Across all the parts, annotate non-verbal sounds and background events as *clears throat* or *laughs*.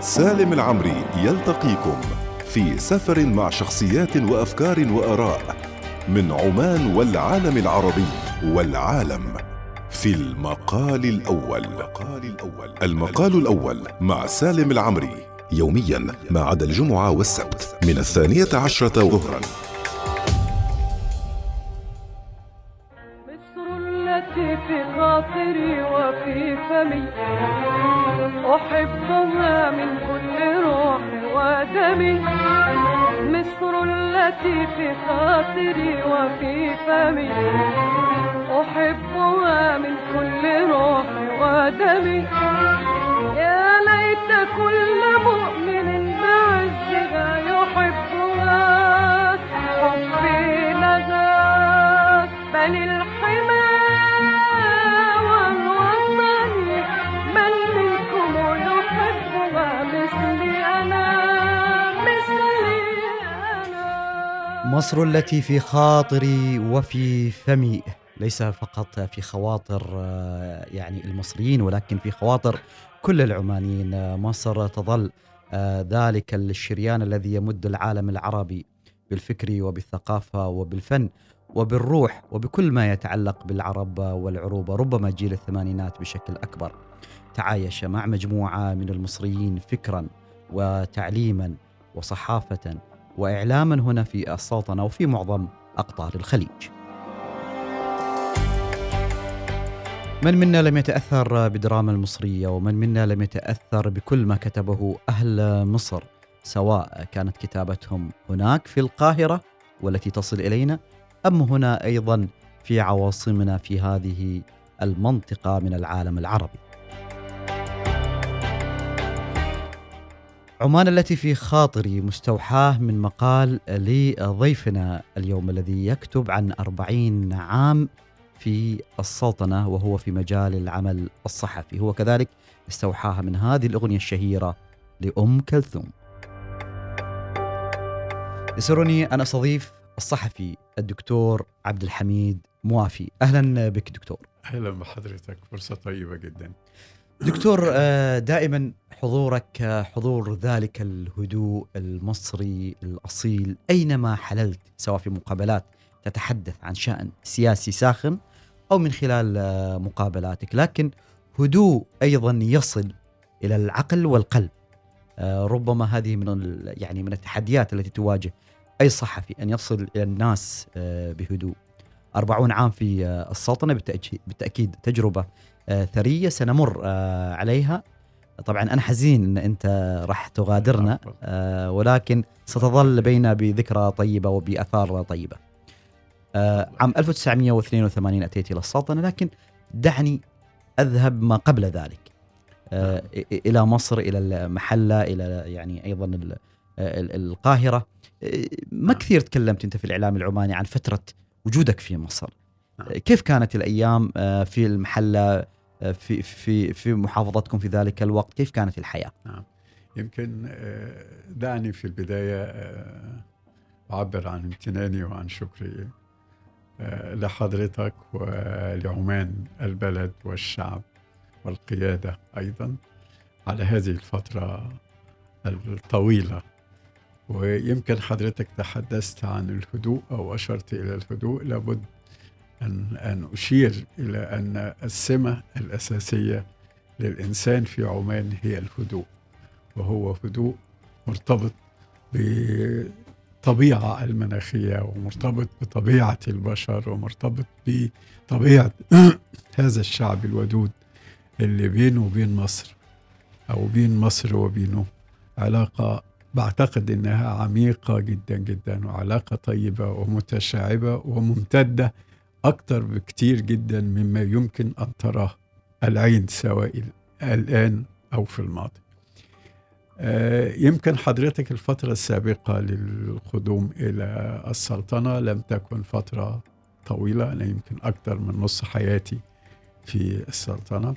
سالم العمري يلتقيكم في سفر مع شخصيات وأفكار وآراء من عمان والعالم العربي والعالم في المقال الأول. المقال الأول مع سالم العمري يوميا ما عدا الجمعة والسبت من الثانية عشرة ظهرا. مصر التي في خاطري وفي فمي ليس فقط في خواطر آه، يعني المصريين ولكن في خواطر كل العمانيين. مصر تظل آه، ذلك الشريان الذي يمد العالم العربي بالفكر وبالثقافة وبالفن وبالروح وبكل ما يتعلق بالعرب والعروبة ربما جيل الثمانينات بشكل أكبر. تعايش مع مجموعة من المصريين فكرا وتعليما وصحافة وإعلاما هنا في السلطنة وفي معظم أقطار الخليج. من منا لم يتأثر بدراما المصرية ومن منا لم يتأثر بكل ما كتبه أهل مصر سواء كانت كتابتهم هناك في القاهرة والتي تصل إلينا أم هنا أيضا في عواصمنا في هذه المنطقة من العالم العربي. عمان التي في خاطري مستوحاة من مقال لضيفنا اليوم الذي يكتب عن أربعين عام في السلطنة وهو في مجال العمل الصحفي. هو كذلك استوحاها من هذه الأغنية الشهيرة لأم كلثوم. يسرني أن أستضيف الصحفي الدكتور عبد الحميد موافي. أهلا بك دكتور. أهلا بحضرتك فرصة طيبة جدا. دكتور آه، دائما حضورك حضور ذلك الهدوء المصري الأصيل أينما حللت سواء في مقابلات تتحدث عن شأن سياسي ساخن أو من خلال آه، مقابلاتك. لكن هدوء أيضا يصل إلى العقل والقلب. آه، ربما هذه من يعني من التحديات التي تواجه أي صحفي أن يصل إلى الناس آه، بهدوء. أربعون عام في بالتأكيد تجربة آه، ثرية سنمر عليها. طبعا أنا حزين أن أنت راح تغادرنا. آه، ولكن ستظل بيننا بذكرى طيبة وبأثار طيبة آه، عام 1982 أتيت إلى السلطنة لكن دعني أذهب ما قبل ذلك آه، إ- إلى مصر إلى المحلة إلى يعني أيضا ال- القاهرة آه، ما نعم. كثير تكلمت أنت في الإعلام العماني عن فترة وجودك في مصر نعم. آه، كيف كانت الأيام آه، في المحلة آه، في في في محافظتكم في ذلك الوقت كيف كانت الحياة؟ يمكن آه، دعني في البداية آه، أعبر عن امتناني وعن شكري آه، لحضرتك ولعمان البلد والشعب والقيادة أيضا على هذه الفترة الطويلة. ويمكن حضرتك تحدثت عن الهدوء أو أشرت إلى الهدوء لابد ان أن أشير إلى أن السمة الأساسية للإنسان في عمان هي الهدوء وهو هدوء مرتبط بالطبيعه المناخية ومرتبط بطبيعة البشر ومرتبط بطبيعة *clears throat* هذا الشعب الودود اللي بينه وبين مصر أو بين مصر وبينه علاقة بعتقد إنها عميقة جدا جدا وعلاقة طيبة ومتشعبة وممتدة أكثر بكتير جدا مما يمكن أن تراه العين سواء الآن أو في الماضي. آه، يمكن حضرتك الفترة السابقة للقدوم إلى السلطنة لم تكن فترة طويلة أنا يمكن أكثر من نص حياتي في السلطنة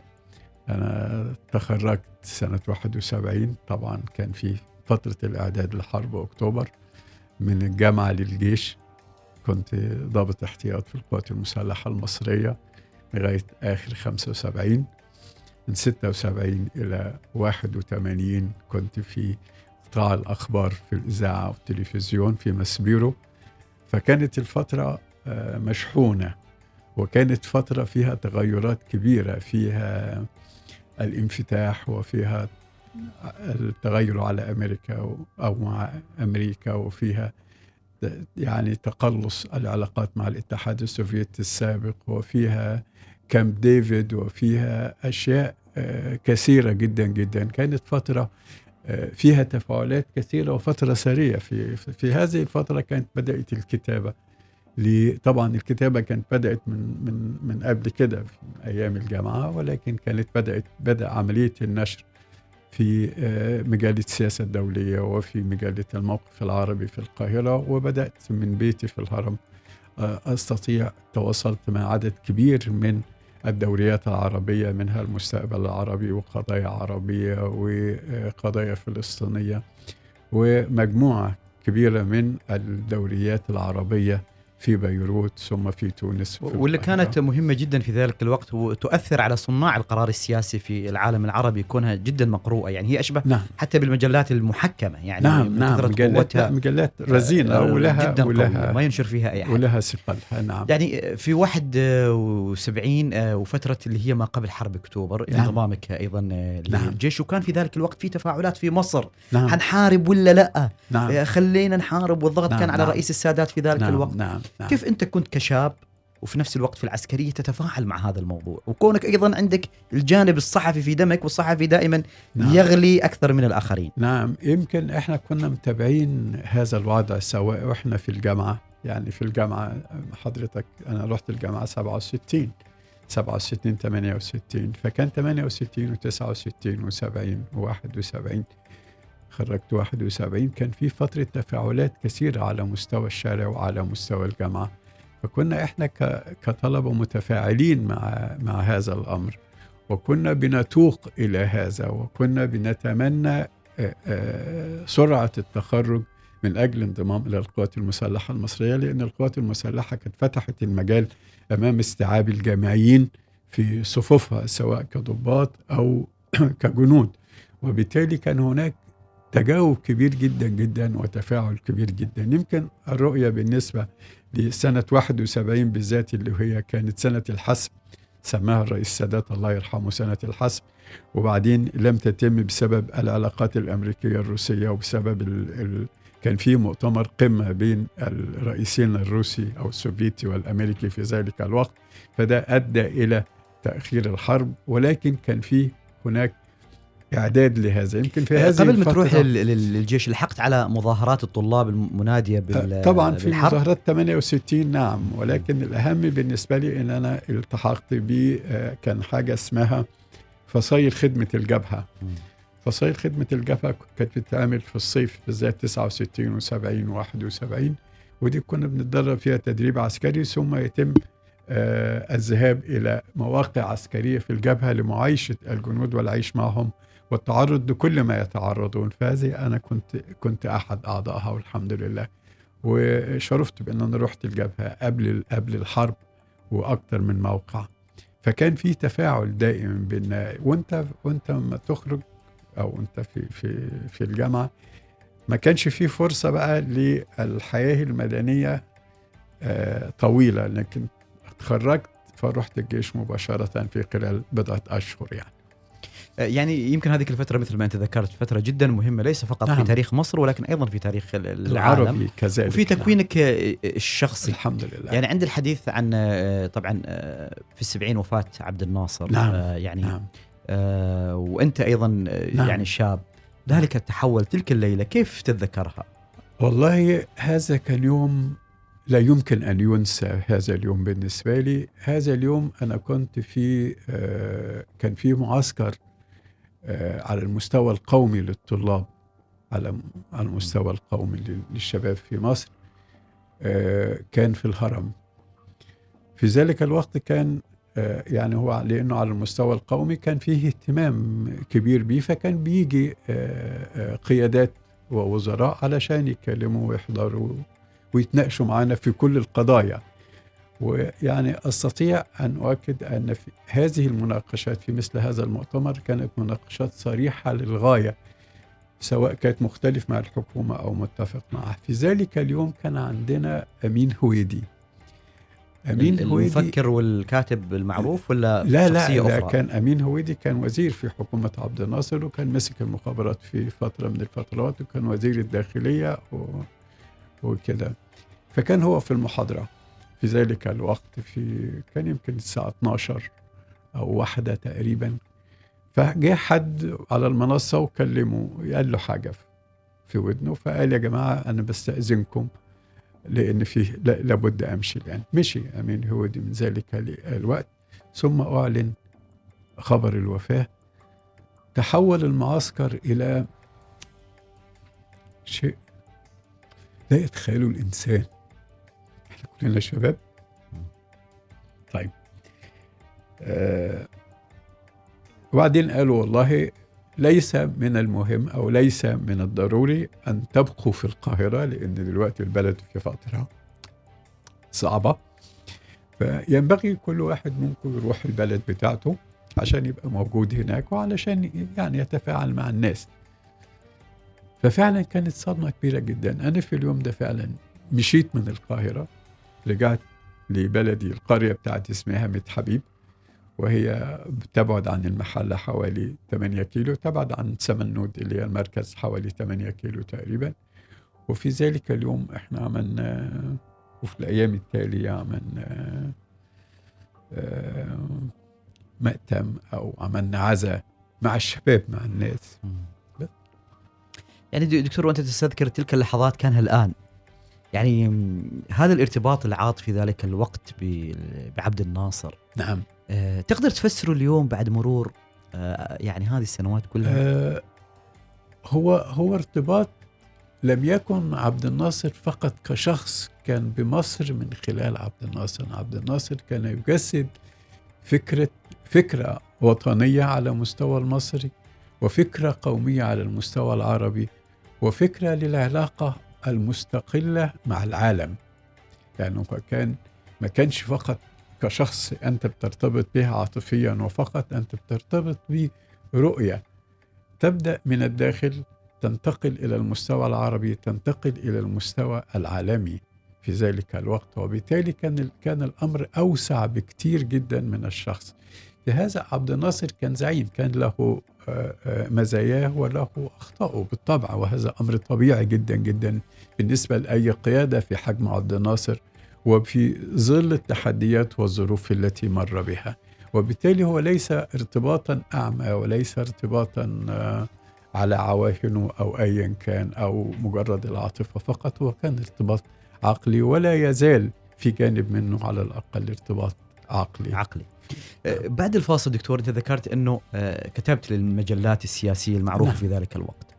أنا تخرجت سنة 71 طبعا كان في فترة الإعداد لحرب أكتوبر من الجامعة للجيش كنت ضابط احتياط في القوات المسلحة المصرية لغاية آخر 75 من 76 إلى 81 كنت في قطاع الأخبار في الإذاعة والتلفزيون في مسبيرو فكانت الفترة آه، مشحونة وكانت فترة فيها تغيرات كبيرة فيها الانفتاح وفيها التغير على أمريكا أو مع أمريكا وفيها يعني تقلص العلاقات مع الاتحاد السوفيتي السابق وفيها كامب ديفيد وفيها أشياء آه، كثيرة جدا جدا. كانت فترة آه، فيها تفاعلات كثيرة وفترة سرية في, في هذه الفترة كانت بدأت الكتابة. طبعا الكتابة كانت بدأت من من من قبل كده في أيام الجامعة ولكن كانت بدأت بدأ عملية النشر. في آه، مجلة السياسة الدولية وفي مجلة الموقف العربي في القاهرة وبدأت من بيتي في الهرم. آه، أستطيع تواصلت مع عدد كبير من الدوريات العربية منها المستقبل العربي وقضايا عربية وقضايا فلسطينية ومجموعة كبيرة من الدوريات العربية في بيروت ثم في تونس في واللي القاهرة. كانت مهمة جدا في ذلك الوقت وتؤثر على صناع القرار السياسي في العالم العربي كونها جدا مقروءة. يعني هي أشبه نعم. حتى بالمجلات المحكمة يعني نعم نعم مجلات مجلات رزينة آه، ولها جدا ولها ما ينشر فيها أي أحد ولها ثقلها نعم. يعني في 71 آه، وفترة اللي هي ما قبل حرب أكتوبر نعم. انضمامك أيضا آه، نعم. للجيش. وكان في ذلك الوقت في تفاعلات في مصر. نعم. حنحارب ولا لا؟ نعم. خلينا نحارب. والضغط نعم، كان على نعم. رئيس السادات في ذلك نعم الوقت. نعم. نعم. كيف أنت كنت كشاب وفي نفس الوقت في العسكرية تتفاعل مع هذا الموضوع؟ وكونك أيضا عندك الجانب الصحفي في دمك والصحفي دائما نعم. يغلي أكثر من الآخرين. نعم يمكن إحنا كنا متابعين هذا الوضع سواء وإحنا في الجامعة يعني في الجامعة حضرتك أنا رحت الجامعة 67 67 68 فكان 68 و69 و70 و71 خرجت 71 كان في فترة تفاعلات كثيرة على مستوى الشارع وعلى مستوى الجامعة. فكنا إحنا ك- كطلبة متفاعلين مع مع هذا الأمر. وكنا بنتوق إلى هذا وكنا بنتمنى سرعة التخرج من أجل انضمام إلى القوات المسلحة المصرية لأن القوات المسلحة كانت فتحت المجال أمام استيعاب الجامعيين في صفوفها سواء كضباط أو *coughs* كجنود. وبالتالي كان هناك تجاوب كبير جدا جدا وتفاعل كبير جدا. يمكن الرؤية بالنسبة لسنة 71 بالذات اللي هي كانت سنة الحسم سماها الرئيس السادات الله يرحمه سنة الحسم وبعدين لم تتم بسبب العلاقات الأمريكية الروسية وبسبب ال ال كان في مؤتمر قمة بين الرئيسين الروسي أو السوفيتي والأمريكي في ذلك الوقت. فده أدى إلى تأخير الحرب ولكن كان في هناك إعداد لهذا. يمكن في هذه قبل ما تروح لل- لل- للجيش لحقت على مظاهرات الطلاب المناديه بال طبعا في بالحرب؟ مظاهرات 68 نعم. ولكن الأهم بالنسبة لي إن أنا التحقت ب آه، كان حاجة اسمها فصائل خدمة الجبهة. فصائل خدمة الجبهة كانت بتتعمل في الصيف بالذات 69 و70 و71 ودي كنا بنتدرب فيها تدريب عسكري ثم يتم آه، الذهاب إلى مواقع عسكرية في الجبهة لمعايشة الجنود والعيش معهم والتعرض لكل ما يتعرضون. فهذه أنا كنت كنت أحد أعضائها والحمد لله. وشرفت بأن أنا رحت الجبهه قبل قبل الحرب وأكثر من موقع. فكان في تفاعل دائم بين وأنت وأنت لما تخرج أو أنت في في في الجامعة ما كانش في فرصة بقى للحياة المدنية آه، طويلة. لكن اتخرجت فرحت الجيش مباشرة في خلال بضعة أشهر يعني. يعني يمكن هذه الفترة مثل ما أنت ذكرت فترة جدا مهمة ليس فقط في نعم. تاريخ مصر ولكن أيضا في تاريخ ال- العالم العربي كذلك وفي تكوينك آه، الشخصي الحمد لله يعني عند الحديث عن آه، طبعا آه، في السبعين وفاة عبد الناصر نعم. آه، يعني نعم آه، وأنت أيضا آه، نعم. يعني شاب ذلك التحول تلك الليلة كيف تتذكرها؟ والله هذا كان يوم لا يمكن أن ينسى هذا اليوم بالنسبة لي هذا اليوم أنا كنت في آه، كان في معسكر آه، على المستوى القومي للطلاب على المستوى القومي لل- للشباب في مصر آه، كان في الهرم. في ذلك الوقت كان آه، يعني هو لأنه على المستوى القومي كان فيه اهتمام كبير بيه فكان بيجي آه، آه، قيادات ووزراء علشان يتكلموا ويحضروا ويتناقشوا معانا في كل القضايا. ويعني أستطيع أن أؤكد أن في هذه المناقشات في مثل هذا المؤتمر كانت مناقشات صريحة للغاية سواء كانت مختلف مع الحكومة أو متفق معها. في ذلك اليوم كان عندنا أمين هويدي. أمين هويدي المفكر والكاتب المعروف ولا لا لا, شخصية لا أخرى؟ كان أمين هويدي كان وزير في حكومة عبد الناصر وكان مسك المخابرات في فترة من الفترات وكان وزير الداخلية و... وكده. فكان هو في المحاضرة. في ذلك الوقت في كان يمكن الساعة 12 أو واحدة تقريبا. فجاء حد على المنصة وكلمه قال له حاجة في ودنه فقال يا جماعة أنا بستأذنكم لأن فيه لا- لابد أمشي الآن. مشي أمين هودي من ذلك الوقت. ثم أعلن خبر الوفاة. تحول المعسكر إلى شيء لا يتخيله الإنسان. إحنا كلنا شباب طيب. آه وبعدين قالوا والله ليس من المهم أو ليس من الضروري أن تبقوا في القاهرة لأن دلوقتي البلد في فتره صعبة. فينبغي كل واحد منكم يروح البلد بتاعته عشان يبقى موجود هناك وعلشان يعني يتفاعل مع الناس. ففعلا كانت صدمة كبيرة جدا. أنا في اليوم ده فعلا مشيت من القاهرة. رجعت لبلدي القرية بتاعتي اسمها ميت حبيب وهي تبعد عن المحلة حوالي 8 كيلو تبعد عن سمنود اللي هي المركز حوالي 8 كيلو تقريبا. وفي ذلك اليوم إحنا عملنا وفي الأيام التالية عملنا آه، مأتم أو عملنا عزاء مع الشباب مع الناس. يعني دكتور وأنت تستذكر تلك اللحظات كانها الان يعني هذا الارتباط العاطفي ذلك الوقت بعبد الناصر. نعم. آه، تقدر تفسره اليوم بعد مرور آه، يعني هذه السنوات كلها؟ آه، هو هو ارتباط لم يكن عبد الناصر فقط كشخص كان بمصر من خلال عبد الناصر. عبد الناصر كان يجسد فكرة فكرة وطنية على مستوى المصري وفكرة قومية على المستوى العربي وفكرة للعلاقة المستقلة مع العالم لأنه كان ما كانش فقط كشخص أنت بترتبط به عاطفيا وفقط أنت بترتبط به رؤية تبدأ من الداخل تنتقل إلى المستوى العربي تنتقل إلى المستوى العالمي في ذلك الوقت. وبالتالي كان كان الأمر أوسع بكتير جدا من الشخص. لهذا عبد الناصر كان زعيم كان له مزاياه وله أخطاؤه بالطبع وهذا أمر طبيعي جدا جدا بالنسبة لأي قيادة في حجم عبد الناصر وفي ظل التحديات والظروف التي مر بها. وبالتالي هو ليس ارتباطا أعمى وليس ارتباطا آه، على عواهنه أو أيا كان أو مجرد العاطفة فقط هو كان ارتباط عقلي ولا يزال في جانب منه على الأقل ارتباط عقلي. عقلي. بعد الفاصل دكتور أنت ذكرت أنه آه، كتبت للمجلات السياسية المعروفة نعم. في ذلك الوقت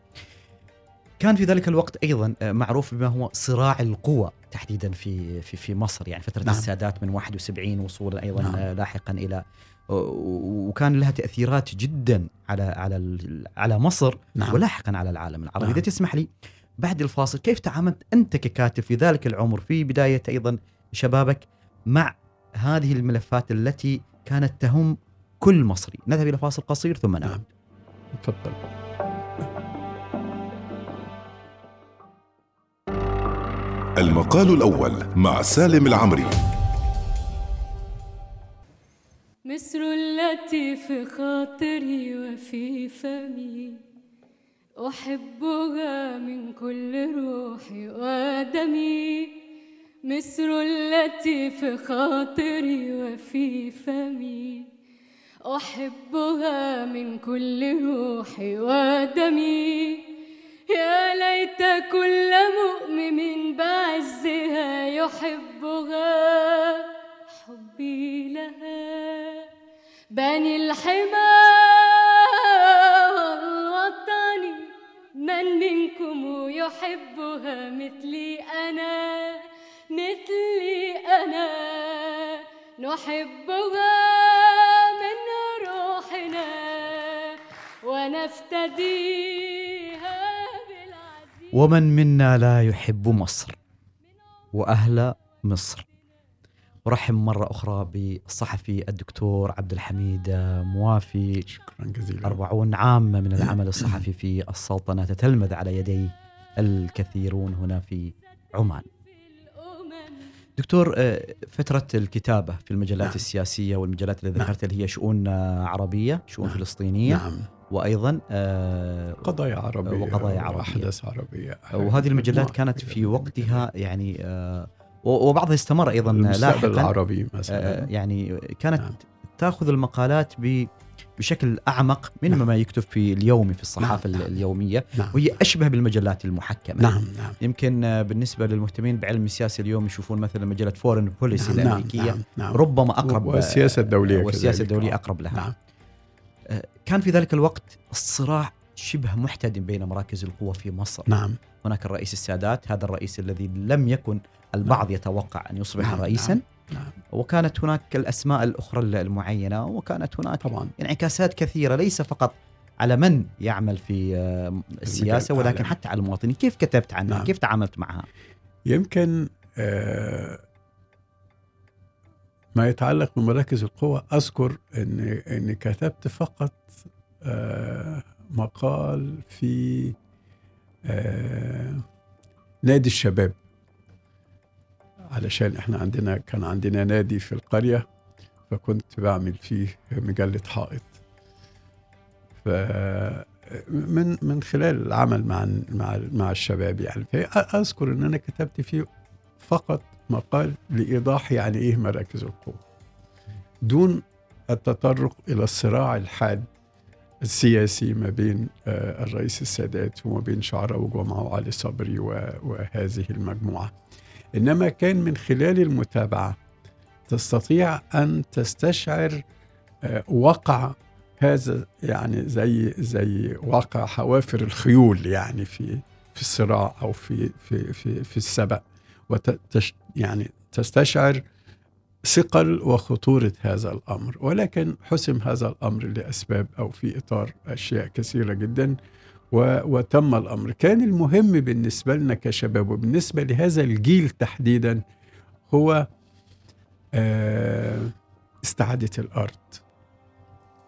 كان في ذلك الوقت أيضا آه، معروف بما هو صراع القوى تحديدا في في في مصر يعني فترة نعم. السادات من 71 وصولا أيضا نعم. آه، لاحقا إلى وكان لها تأثيرات جدا على على على مصر نعم. ولاحقا على العالم العربي نعم. إذا تسمح لي بعد الفاصل كيف تعاملت أنت ككاتب في ذلك العمر في بداية أيضا شبابك مع هذه الملفات التي كانت تهم كل مصري. نذهب إلى فاصل قصير ثم نعود. نعم. تفضل. المقال الأول مع سالم العمري. مصر التي في خاطري وفي فمي. أحبها من كل روحي ودمي مصر التي في خاطري وفي فمي. أحبها من كل روحي ودمي. يا ليت كل مؤمن بعزها يحبها. حبي لها. بني الحمى والوطن من منكم يحبها مثلي أنا؟ مثلي أنا نحبها من روحنا ونفتديها بالعزيز. ومن منا لا يحب مصر وأهل مصر؟ ارحب مرة أخرى بالصحفي الدكتور عبد الحميد موافي شكرا جزيلا. 40 عام من العمل *clears throat* الصحفي في السلطنة تتلمذ على يدي الكثيرون هنا في عمان. دكتور آه، فترة الكتابة في المجلات نعم. السياسية والمجلات اللي نعم. ذكرت اللي هي شؤون آه، عربية، شؤون نعم. فلسطينية نعم وأيضا آه، قضايا عربية وقضايا عربية. وأحداث عربية وهذه المجلات *laughs* مجموعة كانت في وقتها يعني وبعضها استمر أيضا لاحقا العربي مثلا يعني كانت نعم. تأخذ المقالات ب بشكل أعمق من نعم. ما يكتب في اليومي في الصحافة نعم، نعم. اليومية نعم. وهي أشبه بالمجلات المحكمة. نعم نعم. يمكن بالنسبة للمهتمين بعلم السياسة اليوم يشوفون مثلا مجلة Foreign Policy نعم، الأمريكية نعم نعم. ربما أقرب والسياسة الدولية والسياسة. الدولية. أقرب لها. نعم. آه، كان في ذلك الوقت الصراع شبه محتدم بين مراكز القوى في مصر. نعم. هناك الرئيس السادات هذا الرئيس الذي لم يكن البعض يتوقع أن يصبح نعم، رئيسا. نعم، نعم. وكانت هناك الأسماء الأخرى المعينة وكانت هناك طبعا. انعكاسات كثيرة ليس فقط على من يعمل في آه، السياسة المجال ولكن. حتى على المواطنين. كيف كتبت عنها؟ نعم. كيف تعاملت معها؟ يمكن آه، ما يتعلق بمراكز القوى أذكر ان إني كتبت فقط آه، مقال في آه، نادي الشباب. علشان إحنا عندنا كان عندنا نادي في القرية فكنت بعمل فيه مجلة حائط. ف من من خلال العمل مع مع مع الشباب يعني. فاذكر إن أنا كتبت فيه فقط مقال لإيضاح يعني إيه مراكز القوة. دون التطرق إلى الصراع الحاد السياسي ما بين الرئيس السادات وما بين شعراء وجمعه وعلي صبري وهذه المجموعة. إنما كان من خلال المتابعة. تستطيع أن تستشعر آه، وقع هذا يعني زي زي واقع حوافر الخيول يعني في في الصراع أو في في في في السبق وتش يعني تستشعر ثقل وخطورة هذا الأمر. ولكن حسم هذا الأمر لأسباب أو في إطار أشياء كثيرة جدا. وتم الأمر. كان المهم بالنسبة لنا كشباب وبالنسبة لهذا الجيل تحديدا هو آه، استعادة الأرض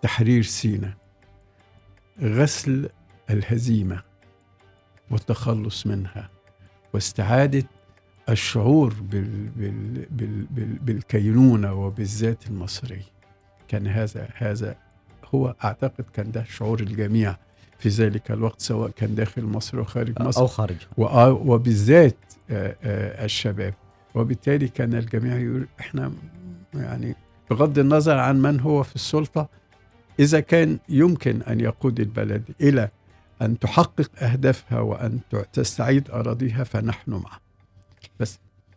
تحرير سيناء غسل الهزيمة والتخلص منها واستعادة الشعور بال بال بال بال بالكينونة وبالذات المصري. كان هذا هذا هو أعتقد كان ده شعور الجميع. في ذلك الوقت سواء كان داخل مصر وخارج مصر أو خارج. وآ- وبالذات آه، آه، الشباب. وبالتالي كان الجميع يقول إحنا يعني بغض النظر عن من هو في السلطة إذا كان يمكن أن يقود البلد إلى أن تحقق أهدافها وأن تستعيد أراضيها فنحن معه.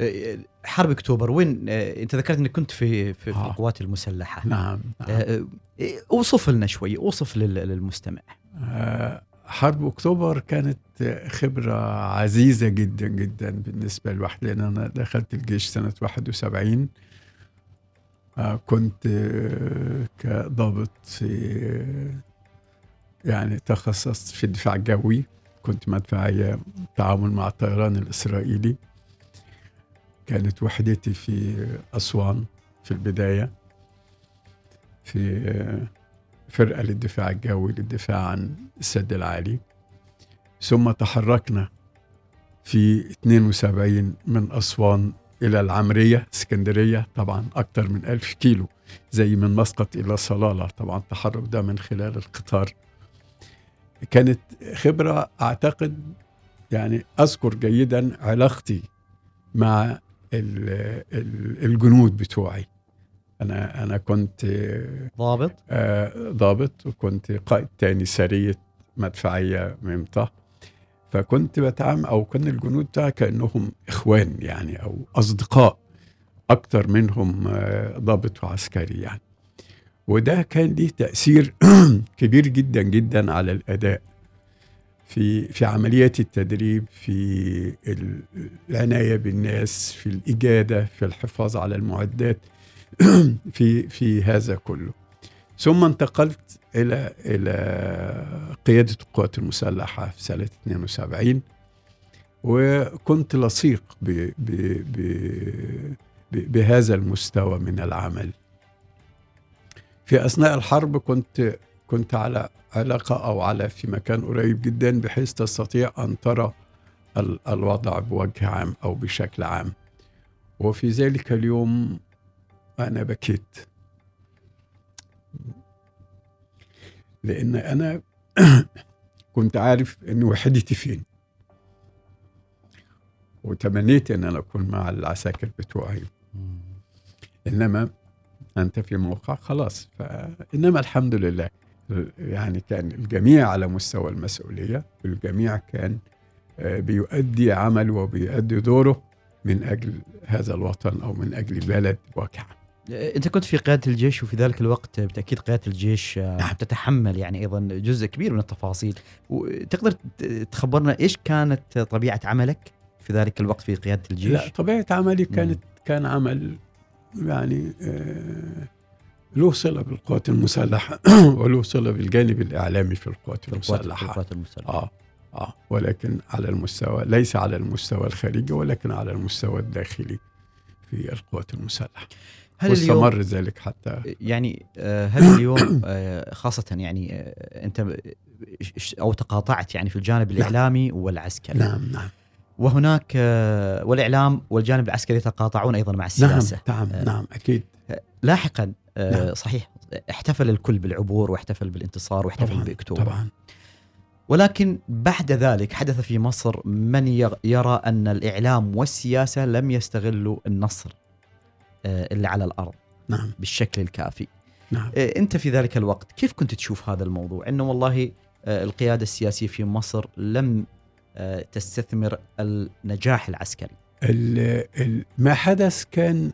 آه، حرب أكتوبر وين آه، أنت ذكرت إنك كنت في في, آه. القوات المسلحة. نعم, نعم. آه، آه، أوصف لنا شوي أوصف لل- للمستمع. آه، حرب أكتوبر كانت خبرة عزيزة جدا جدا بالنسبة لواحد لأن أنا دخلت الجيش سنة 71 آه، كنت آه، كضابط في يعني تخصصت في الدفاع الجوي كنت مدفعية تعامل مع الطيران الإسرائيلي. كانت وحدتي في أسوان في البداية في آه، فرقة للدفاع الجوي للدفاع عن السد العالي. ثم تحركنا في 72 من أسوان إلى العمرية اسكندرية طبعا أكثر من ألف كيلو زي من مسقط إلى صلالة. طبعا التحرك ده من خلال القطار. كانت خبرة أعتقد يعني أذكر جيدا علاقتي مع ال- ال- الجنود بتوعي. أنا أنا كنت ضابط؟ آه، ضابط وكنت قائد تاني سرية مدفعية ممطة فكنت بتعامل أو كان الجنود بتاعي كأنهم إخوان يعني أو أصدقاء أكتر منهم آه، ضابط وعسكري يعني. وده كان ليه تأثير *clears throat* كبير جدا جدا على الأداء في في عمليات التدريب في ال- العناية بالناس في الإجادة في الحفاظ على المعدات. *coughs* في في هذا كله. ثم انتقلت إلى إلى قيادة القوات المسلحة في سنة 72 وكنت لصيق ب ب ب بهذا المستوى من العمل. في أثناء الحرب كنت كنت على علاقه أو على في مكان قريب جدا بحيث تستطيع أن ترى ال- الوضع بوجه عام أو بشكل عام. وفي ذلك اليوم أنا بكيت. لأن أنا *clears throat* كنت عارف إن وحدتي فين. وتمنيت إن أنا أكون مع العساكر بتوعي. مم. إنما أنت في موقع خلاص. فانما الحمد لله. يعني كان الجميع على مستوى المسؤولية. والجميع كان آه، بيؤدي عمله وبيؤدي دوره من أجل هذا الوطن أو من أجل بلد وكعب أنت كنت في قيادة الجيش وفي ذلك الوقت بالتاكيد قيادة الجيش آه، نعم. تتحمل يعني أيضا جزء كبير من التفاصيل. وتقدر تخبرنا إيش كانت طبيعة عملك في ذلك الوقت في قيادة الجيش؟ لا طبيعة عملي كانت كان عمل يعني آه، له صلة بالقوات المسلحة *coughs* وله صلة بالجانب الإعلامي في القوات المسلحة. القوات المسلحة. آه آه ولكن على المستوى ليس على المستوى الخارجي ولكن على المستوى الداخلي في القوات المسلحة. هل اليوم واستمر ذلك حتى يعني آه، هل اليوم آه، خاصة يعني آه، ش- أو تقاطعت يعني في الجانب الإعلامي والعسكري. نعم نعم. وهناك والإعلام والجانب العسكري يتقاطعون أيضا مع نعم السياسة. نعم آه. نعم أكيد. لاحقا نعم. صحيح احتفل الكل بالعبور واحتفل بالانتصار واحتفل طبعا باكتوبر طبعا. ولكن بعد ذلك حدث في مصر من ير- يرى أن الإعلام والسياسة لم يستغلوا النصر. اللي على الأرض نعم بالشكل الكافي. نعم آه، أنت في ذلك الوقت كيف كنت تشوف هذا الموضوع؟ إنه والله آه، القيادة السياسية في مصر لم آه، تستثمر النجاح العسكري. ال- ال- ما حدث كان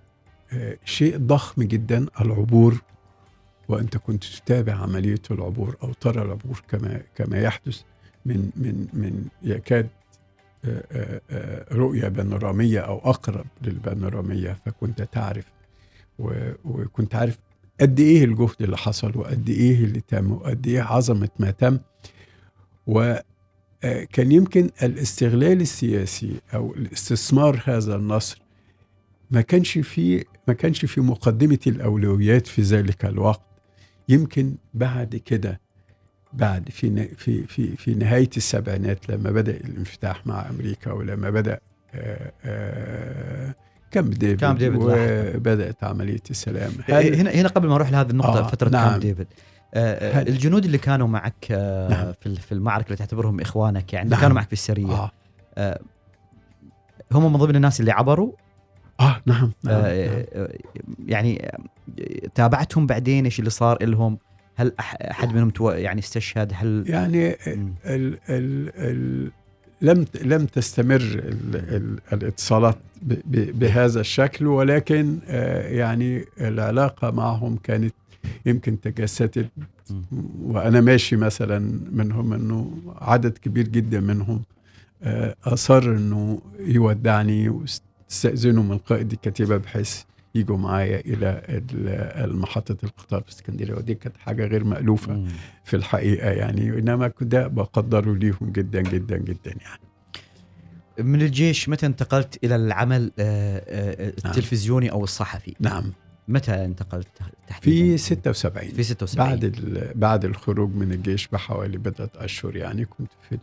آه، شيء ضخم جدا العبور وانت كنت تتابع عملية العبور أو ترى العبور كما كما يحدث من من من يكاد رؤيه بانورامية أو أقرب للبانورامية فكنت تعرف وكنت عارف قد إيه الجهد اللي حصل وقد إيه اللي تم وقد إيه عظمة ما تم. وكان يمكن الاستغلال السياسي أو الاستثمار هذا النصر ما كانش في ما كانش في مقدمة الأولويات في ذلك الوقت. يمكن بعد كده بعد في في في في نهاية السبعينات لما بدأ الانفتاح مع أمريكا ولما بدأ آه، آه، كامب ديفيد كامب ديفيد. وبدات عملية السلام هل هنا هنا قبل ما أروح لهذه النقطة آه، فترة نعم. كامب ديفيد آه، هل- الجنود اللي كانوا معك آه، نعم. في في المعركة اللي تعتبرهم إخوانك يعني نعم. كانوا معك في السريه آه آه، هم من ضمن الناس اللي عبروا آه نعم نعم, نعم. آه، آه، يعني آه، تابعتهم بعدين إيش اللي صار لهم هل أحد منهم تو- يعني استشهد هل يعني. ال ال ال لم لم تستمر ال ال الاتصالات ب ب بهذا الشكل ولكن آه يعني العلاقة معهم كانت يمكن تجسدت. وأنا ماشي مثلا منهم إنه عدد كبير جدا منهم آه أصر إنه يودعني واستاذنوا من قائد الكتيبة بحيث يجوا معايا إلى ال- محطه القطار في اسكندرية ودي كانت حاجة غير مألوفة مم. في الحقيقة يعني. إنما ده بقدره ليهم جدا جدا جدا يعني. من الجيش متى انتقلت إلى العمل آه، آه، نعم. التلفزيوني أو الصحفي؟ نعم. متى انتقلت تحديدا؟ في 76 في 76 بعد بعد الخروج من الجيش بحوالي بضعة أشهر يعني كنت في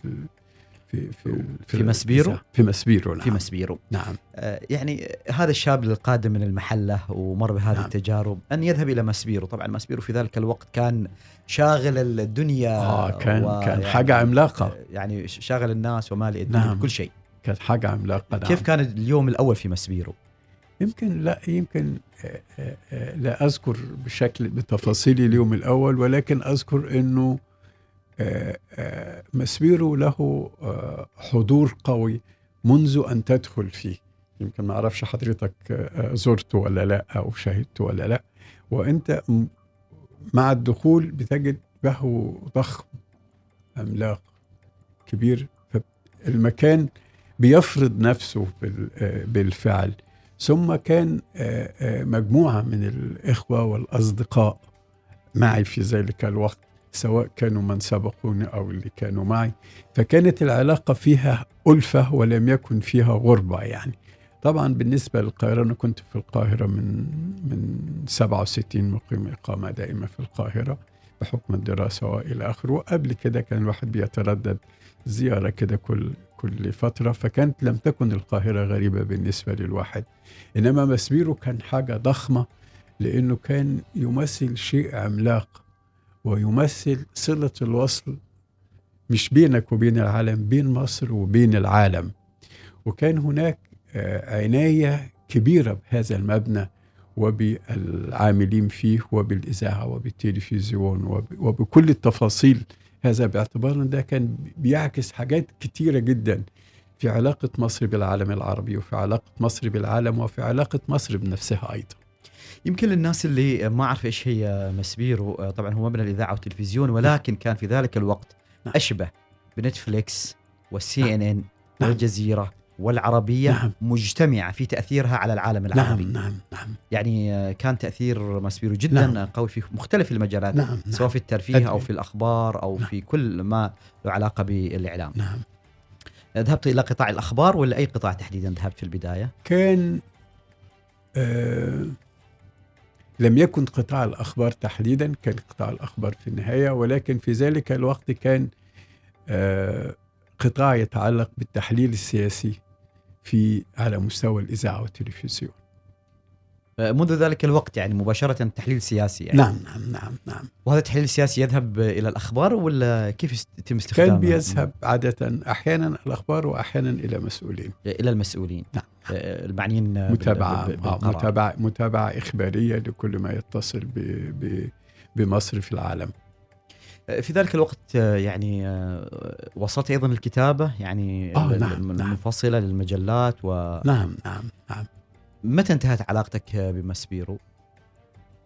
في في في مسبيرو؟ في مسبيرو نعم في مسبيرو نعم آه، يعني هذا الشاب القادم من المحلة ومر بهذه نعم. التجارب أن يذهب إلى مسبيرو طبعا مسبيرو في ذلك الوقت كان شاغل الدنيا آه كان و- كان يعني- حاجة عملاقة يعني شاغل الناس ومالئ الدنيا نعم. كل شيء كانت حاجة عملاقة نعم. كيف كان اليوم الأول في مسبيرو يمكن لا يمكن آه، آه، آه، لا أذكر بشكل بتفاصيل اليوم الأول ولكن أذكر إنه آه، آه، مسبيرو له آه، حضور قوي منذ أن تدخل فيه. يمكن ما أعرفش حضرتك آه، زرته ولا لا أو شاهدته ولا لا. وأنت م- مع الدخول بتجد له ضخم عملاق كبير. فالمكان بيفرض نفسه آه، بالفعل. ثم كان مجموعة من الإخوة والأصدقاء معي في ذلك الوقت. سواء كانوا من سبقوني أو اللي كانوا معي. فكانت العلاقة فيها ألفة ولم يكن فيها غربة يعني. طبعا بالنسبة للقاهرة أنا كنت في القاهرة من من 67 مقيم إقامة دائمة في القاهرة بحكم الدراسة وإلى آخره. وقبل كده كان الواحد بيتردد زيارة كده كل كل فترة فكانت لم تكن القاهرة غريبة بالنسبة للواحد. إنما مسبيرو كان حاجة ضخمة لأنه كان يمثل شيء عملاق. ويمثل صلة الوصل مش بينك وبين العالم بين مصر وبين العالم. وكان هناك آه، عناية كبيرة بهذا المبنى وبالعاملين فيه وبالإذاعة وبالتلفزيون وب- وبكل التفاصيل هذا. باعتبار أن ده كان بيعكس حاجات كتيرة جدا في علاقة مصر بالعالم العربي وفي علاقة مصر بالعالم وفي علاقة مصر بنفسها أيضا. يمكن للناس اللي ما اعرف إيش هي مسبيرو آه، طبعا هو مبنى الاذاعه والتلفزيون ولكن كان في ذلك الوقت نعم. أشبه بنتفليكس والسي إن إن نعم. والجزيرة والعربية نعم. مجتمعة في تأثيرها على العالم العربي نعم نعم نعم يعني آه، كان تأثير مسبيرو جدا نعم. قوي في مختلف المجالات نعم سواء نعم في الترفيه أو أدري. في الأخبار أو نعم. في كل ما له علاقة بالإعلام نعم ذهبت إلى قطاع الأخبار ولا أي قطاع تحديدا ذهبت في البداية كان آه لم يكن قطاع الأخبار تحديدا كان قطاع الأخبار في النهاية ولكن في ذلك الوقت كان آه قطاع يتعلق بالتحليل السياسي في على مستوى الإذاعة والتلفزيون. منذ ذلك الوقت يعني مباشرة تحليل سياسي يعني. نعم نعم نعم نعم. وهذا التحليل السياسي يذهب إلى الأخبار ولا كيف يتم استخدامه؟ كان بيذهب عادة أحيانا الأخبار وأحيانا إلى مسؤولين. إلى المسؤولين. نعم. المعنيين متابعة آه،. متابعة متابعة إخبارية لكل ما يتصل ب ب بمصر في العالم آه، في ذلك الوقت آه، يعني وصلت أيضا الكتابة يعني آه، نعم، الم- نعم. المنفصله للمجلات ومتى نعم نعم نعم انتهت علاقتك بمسبيرو؟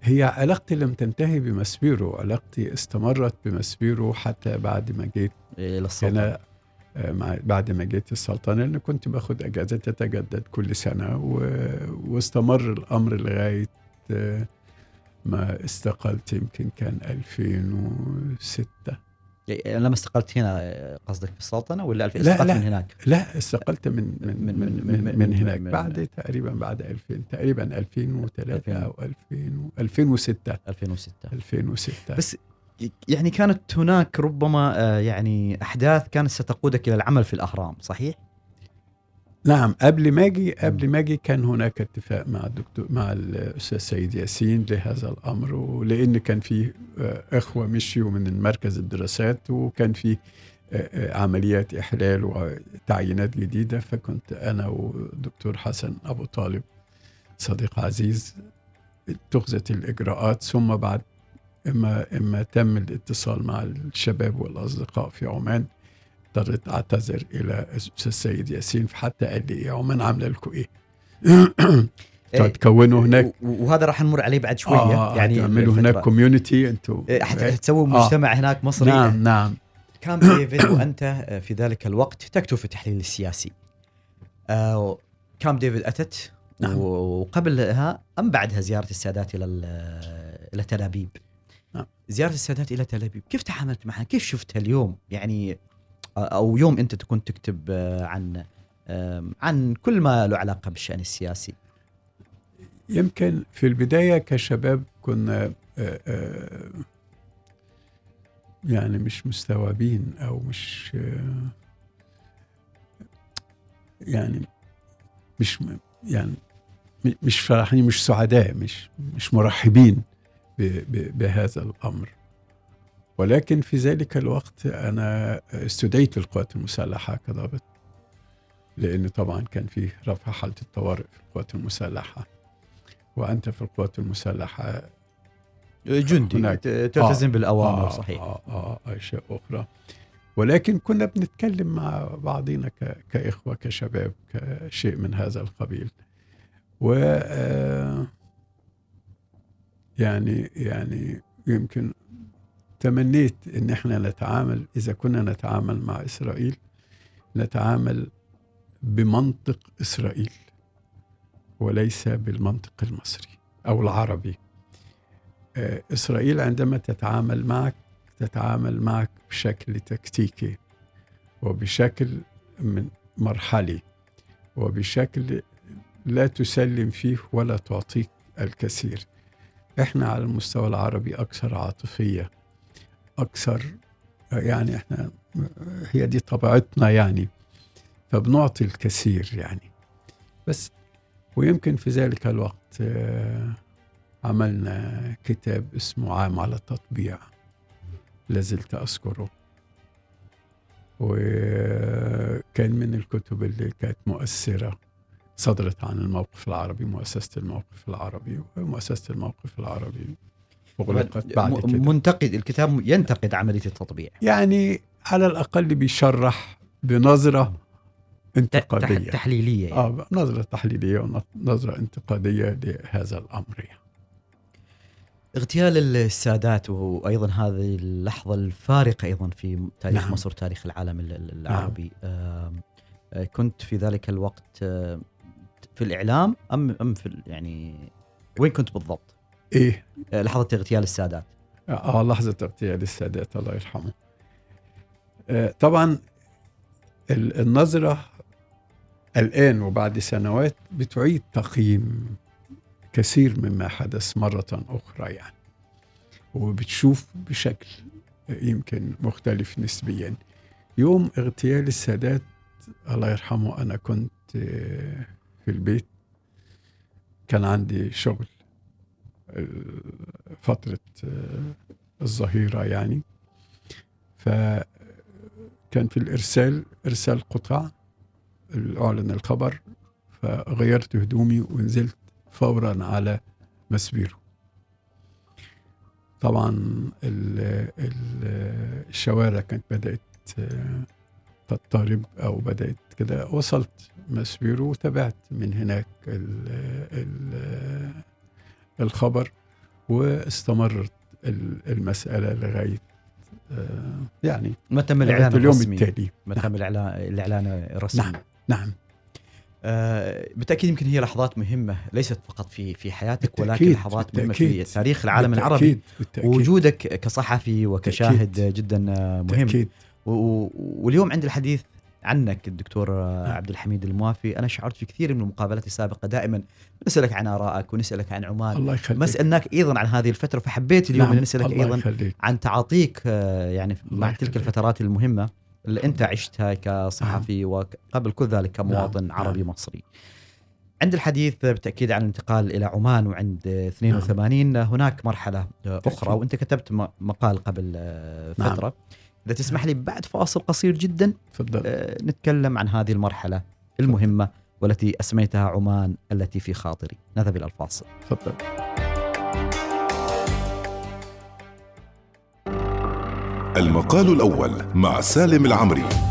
هي علاقتي لم تنتهي بمسبيرو علاقتي استمرت بمسبيرو حتى بعد ما جيت إلى السلطنه بعد ما جيت السلطنة لأن كنت باخد أجازة تتجدد كل سنة و... واستمر الأمر لغاية آه، ما استقلت يمكن كان 2006 يعني لما استقلت هنا آه، قصدك في السلطنة ولا لا، استقلت لا. من هناك؟ لا استقلت من من من- من من- من, من- هناك من- بعد تقريبا بعد 2000 تقريبا 2003 2000. أو 2000 و- 2006 2006 2006 بس يعني كانت هناك ربما آه، يعني أحداث كانت ستقودك إلى العمل في الأهرام صحيح؟ نعم قبل ما أجي قبل ما أجي كان هناك اتفاق مع الدكتور مع الأستاذ سيد ياسين لهذا الأمر ولأن كان في آه، إخوة مشيوا من مركز الدراسات وكان في آه، عمليات إحلال وتعيينات جديدة فكنت أنا والدكتور حسن أبو طالب صديق عزيز اتخذت الإجراءات ثم بعد إما إما تم الاتصال مع الشباب والأصدقاء في عمان. اضطريت أعتذر إلى الاستاذ سيد ياسين فحتى قال لي إيه عمان عاملة لكم إيه؟ *coughs* تكونوا هناك. وهذا راح نمر عليه بعد شوية. آه يعني تعملوا. هناك community أنتم إيه، حتى تسوي مجتمع هناك مصري. نعم نعم. كامب ديفيد *coughs* وأنت آه، في ذلك الوقت تكتب في التحليل السياسي. آه، كامب ديفيد أتت؟ نعم. وقبلها أم بعدها زيارة السادات إلى ال- إلى تل ابيب. زيارة السادات إلى تل أبيب. كيف تعاملت معها؟ كيف شفتها اليوم؟ يعني آه، أو يوم أنت تكون تكتب آه، عن عن كل ما له علاقة بالشأن السياسي. يمكن في البداية كشباب كنا آه، يعني مش مستوعبين أو مش يعني مش يعني مش فرحانين مش سعداء مش مش مرحبين. بهذا الأمر. ولكن في ذلك الوقت أنا استدعيت القوات المسلحة كضابط لأن طبعا كان فيه رفع حالة الطوارئ في القوات المسلحة. وأنت في القوات المسلحة جندي تلتزم آه، بالأوامر آه صحيح. آه آه أشياء أخرى. ولكن كنا بنتكلم مع بعضنا ك- كإخوة كشباب كشيء من هذا القبيل. و آه، يعني يعني يمكن تمنيت إن إحنا نتعامل إذا كنا نتعامل مع إسرائيل نتعامل بمنطق إسرائيل وليس بالمنطق المصري أو العربي. آه، إسرائيل عندما تتعامل معك تتعامل معك بشكل تكتيكي وبشكل من مرحلي وبشكل لا تسلم فيه ولا تعطيك الكثير. إحنا على المستوى العربي أكثر عاطفية أكثر يعني إحنا هي دي طبيعتنا يعني فبنعطي الكثير يعني. بس ويمكن في ذلك الوقت عملنا كتاب اسمه عام على التطبيع لازلت أذكره. وكان من الكتب اللي كانت مؤثرة. صدرت عن الموقف العربي مؤسسة الموقف العربي ومؤسسة الموقف العربي أغلقت بعد كده منتقد الكتاب ينتقد عملية التطبيع يعني على الأقل بيشرح بنظرة انتقادية تح- تحليلية يعني. آه نظرة تحليلية ونظرة انتقادية لهذا الأمر يعني. اغتيال السادات وأيضا هذه اللحظة الفارقة أيضا في تاريخ نعم. مصر تاريخ العالم ال- ال- العربي آم، آه، كنت في ذلك الوقت في الإعلام ام أم في يعني وين كنت بالضبط؟ إيه. آه، لحظة اغتيال السادات. آه لحظة اغتيال السادات الله يرحمه. آه طبعا ال- النظرة الآن وبعد سنوات بتعيد تقييم كثير مما حدث مرة أخرى يعني. وبتشوف بشكل يمكن مختلف نسبيا. يوم اغتيال السادات الله يرحمه أنا كنت آه، في البيت. كان عندي شغل آه، فترة آه، الظهيرة يعني. فكان في الإرسال إرسال قطع أعلن الخبر فغيرت هدومي ونزلت فورا على مسبيرو طبعا ال ال الشوارع كانت بدأت آه، تضطرب أو بدأت كده. وصلت مسبيرو وتابعت من هناك ال ال الخبر واستمرت ال- المسألة لغاية آه، يعني ما تم الإعلان اليوم الرسمي؟ التالي. ما تم الاعلان الإعلان الرسمي؟ نعم. نعم. آه، بالتأكيد يمكن هي لحظات مهمة ليست فقط في في حياتك ولكن بالتأكيد، لحظات مهمة في بالتأكيد. تاريخ العالم بالتأكيد، العربي بالتأكيد. وجودك كصحفي وكشاهد بالتأكيد. جدا مهم. بالتأكيد. واليوم عند الحديث عنك الدكتور آه، نعم. عبد الحميد الموافي أنا شعرت في كثير من المقابلات السابقة دائما نسألك عن آرائك ونسألك عن عمان الله يخليك ما سالناك أيضا عن هذه الفترة فحبيت اليوم نعم، نسألك أيضا يخليك عن تعاطيك آه، يعني مع تلك يخليك. الفترات المهمة اللي أنت عشتها كصحفي وقبل كل ذلك كمواطن نعم، عربي نعم. مصري. عند الحديث بالتأكيد عن الانتقال إلى عمان وعند 82 هناك مرحلة أخرى بالتأكيد. وأنت كتبت مقال قبل آه، نعم. إذا تسمح لي بعد فاصل قصير جدا تفضل. آه، نتكلم عن هذه المرحلة المهمة والتي أسميتها عمان التي في خاطري. نذهب إلى الفاصل. تفضل. المقال الأول مع سالم العمري.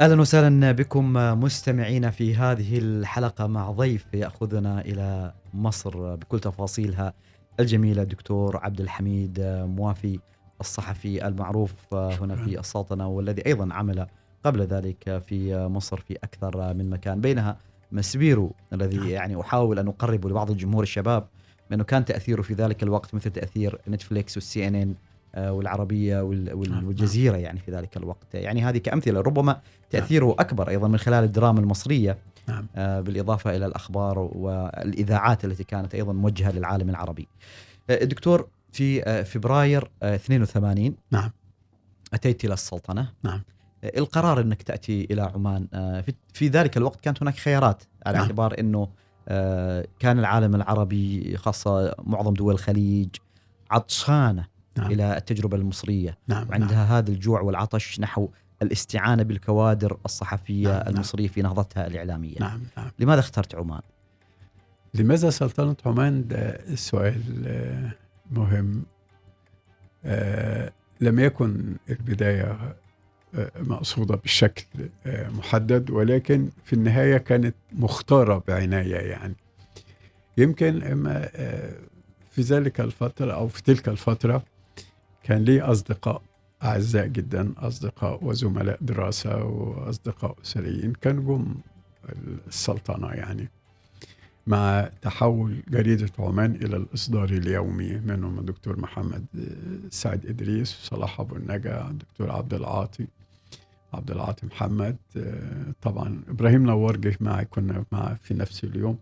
أهلا وسهلا بكم مستمعينا في هذه الحلقة مع ضيف يأخذنا إلى مصر بكل تفاصيلها الجميلة الدكتور عبد الحميد موافي الصحفي المعروف هنا في السلطنه والذي أيضا عمل قبل ذلك في مصر في أكثر من مكان. بينها مسبيرو الذي يعني أحاول أن اقربه لبعض الجمهور الشباب لأنه كان تأثيره في ذلك الوقت مثل تأثير نتفليكس والسي ان ان والعربية وال- وال- نعم. والجزيرة يعني في ذلك الوقت يعني هذه كأمثلة ربما تأثيره أكبر أيضا من خلال الدراما المصرية نعم. آه، بالإضافة إلى الأخبار والإذاعات التي كانت أيضا موجهة للعالم العربي. آه، الدكتور في آه، فبراير آه، 82 نعم. أتيت إلى السلطنة نعم. آه، القرار إنك تأتي إلى عمان آه، في- ذلك الوقت كانت هناك خيارات على نعم. اعتبار إنه آه، كان العالم العربي خاصة معظم دول الخليج عطشانة نعم. إلى التجربة المصرية نعم نعم وعندها هذا الجوع والعطش نحو الاستعانة بالكوادر الصحفية نعم، نعم. المصرية في نهضتها الإعلامية. نعم نعم لماذا اخترت عمان؟ لماذا سلطنة عمان ده سؤال آه، مهم آه، لم يكن البداية آه، مقصودة بشكل محدد ولكن في النهاية كانت مختارة بعناية يعني يمكن إما في ذلك الفترة أو في تلك الفترة كان لي أصدقاء أعزاء جدا أصدقاء وزملاء دراسة وأصدقاء أسريين. كانوا جم السلطنة يعني مع تحول جريدة عمان إلى الإصدار اليومي منهم الدكتور محمد آه، سعد إدريس وصلاح أبو النجا الدكتور عبد العاطي عبد العاطي محمد آه، طبعا إبراهيم نوار جه معي كنا معه في نفس اليوم.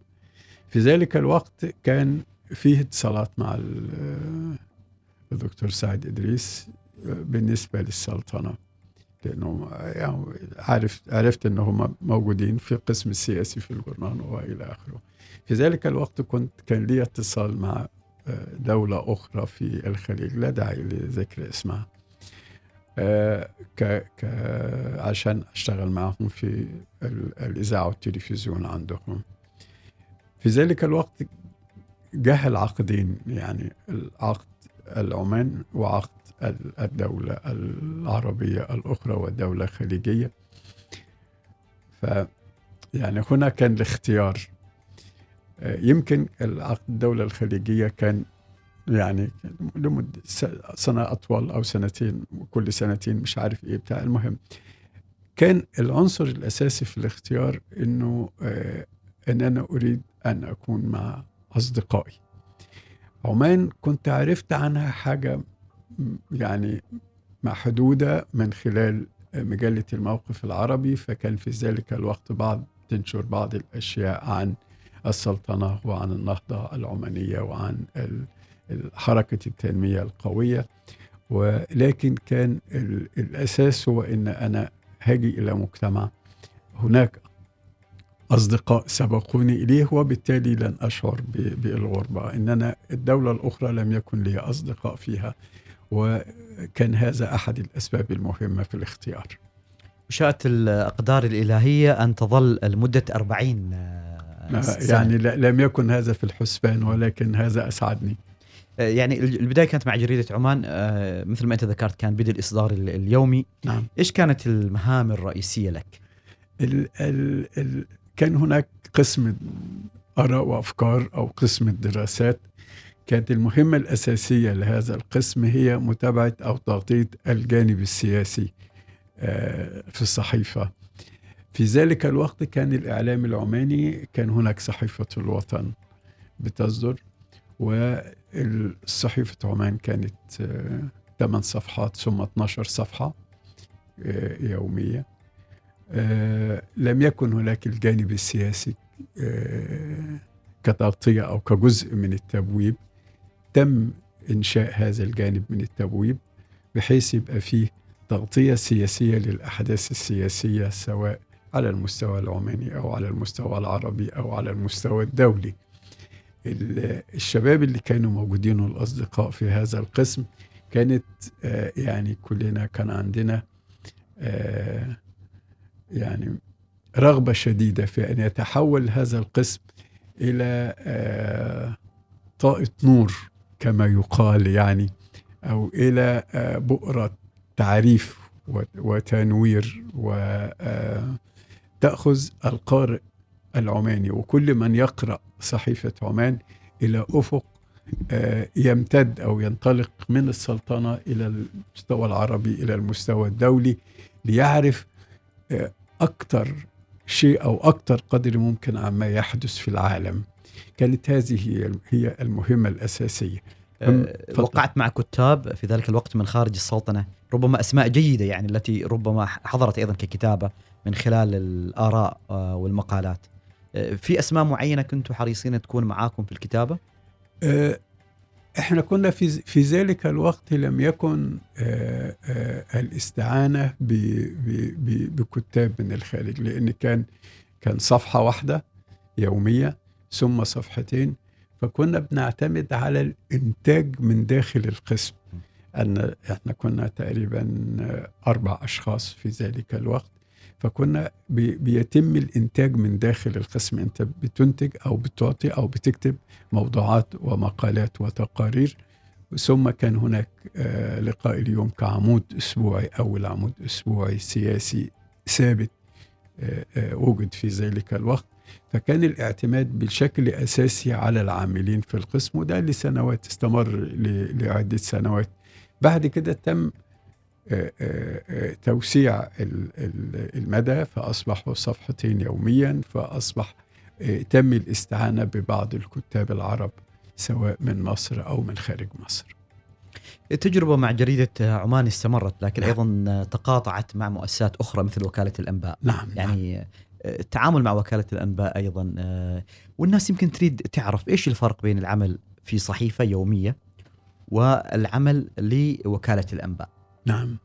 في ذلك الوقت كان فيه اتصالات مع الدكتور سعد إدريس آه، بالنسبة للسلطنة لأنه يعني عارف عرفت انهم موجودين في القسم السياسي في الجرنان وإلى آخره. في ذلك الوقت كنت كان لي اتصال مع آه، دولة أخرى في الخليج لا داعي لذكر اسمها. آه، ك ك عشان أشتغل معهم في ال- الإذاعة والتلفزيون عندهم. في ذلك الوقت جه العقدين يعني العقد العمان وعقد ال- الدولة العربية الأخرى والدولة الخليجية. ف يعني هنا كان الاختيار. آه، يمكن العقد الدولة الخليجية كان يعني لمدة سنة أطول أو سنتين كل سنتين مش عارف إيه بتاع. المهم كان العنصر الأساسي في الاختيار إنه آه، إن أنا أريد أن أكون مع أصدقائي. عمان كنت عرفت عنها حاجة يعني محدودة من خلال مجلة الموقف العربي فكان في ذلك الوقت بعض تنشر بعض الأشياء عن السلطنة وعن النهضة العمانية وعن حركة التنمية القوية. ولكن كان ال- الأساس هو أن أنا هاجي إلى مجتمع هناك أصدقاء سبقوني إليه وبالتالي لن أشعر بالغربة. إن أنا الدولة الأخرى لم يكن لي أصدقاء فيها وكان هذا أحد الأسباب المهمة في الاختيار. شاءت الأقدار الإلهية أن تظل لمدة 40 آه، سنة. يعني لم يكن هذا في الحسبان ولكن هذا أسعدني. آه، يعني ال- البداية كانت مع جريدة عمان. آه، مثل ما أنت ذكرت كان بدء الإصدار ال- اليومي. نعم. إيش كانت المهام الرئيسية لك؟ ال ال ال كان هناك قسم آراء وأفكار أو قسم الدراسات. كانت المهمة الأساسية لهذا القسم هي متابعة أو تغطية الجانب السياسي آه، في الصحيفة. في ذلك الوقت كان الإعلام العماني كان هناك صحيفة الوطن بتصدر والصحيفة عمان كانت آه، 8 صفحات ثم 12 صفحة آه، يومية. آه، لم يكن هناك الجانب السياسي آه، كتغطية أو كجزء من التبويب. تم إنشاء هذا الجانب من التبويب بحيث يبقى فيه تغطية سياسية للأحداث السياسية سواء على المستوى العماني أو على المستوى العربي أو على المستوى الدولي. ال- الشباب اللي كانوا موجودين والأصدقاء في هذا القسم كانت آه، يعني كلنا كان عندنا آه، يعني رغبة شديدة في أن يتحول هذا القسم إلى آه، طاقة نور كما يقال يعني أو إلى آه، بؤرة تعريف وتنوير وتأخذ القارئ العماني. وكل من يقرأ صحيفة عمان إلى أفق آه، يمتد أو ينطلق من السلطنة إلى المستوى العربي إلى المستوى الدولي ليعرف آه، أكثر شيء أو أكثر قدر ممكن عما يحدث في العالم. كانت هذه هي- المهمة الأساسية. تفضل. وقعت مع كتاب في ذلك الوقت من خارج السلطنة ربما أسماء جيدة يعني التي ربما حضرت أيضا ككتابة من خلال الآراء آه، والمقالات. آه، في أسماء معينة كنتوا حريصين تكون معاكم في الكتابة؟ إحنا كنا في في ذلك الوقت لم يكن آه، آه، الاستعانة ب- ب- بكتاب من الخارج لأن كان كان صفحة واحدة يومية ثم صفحتين فكنا بنعتمد على الإنتاج من داخل القسم. أن إحنا كنا تقريبا آه، أربع أشخاص في ذلك الوقت. فكنا بي- بيتم الإنتاج من داخل القسم. أنت بتنتج أو بتعطي أو بتكتب موضوعات ومقالات وتقارير ثم كان هناك آه، لقاء اليوم كعمود أسبوعي أول عمود أسبوعي سياسي ثابت آه، آه، وجد في ذلك الوقت. فكان الاعتماد بشكل أساسي على العاملين في القسم وده لسنوات استمر لعدة سنوات. بعد كده تم توسيع ال- ال- المدى فأصبحوا صفحتين يوميا فأصبح آه، تم الاستعانة ببعض الكتاب العرب سواء من مصر أو من خارج مصر. التجربة مع جريدة عمان استمرت لكن نعم. أيضا تقاطعت مع مؤسسات أخرى مثل وكالة الأنباء. نعم. يعني آه، التعامل مع وكالة الأنباء أيضا آه، والناس يمكن تريد تعرف إيش الفرق بين العمل في صحيفة يومية والعمل لوكالة الأنباء. نعم.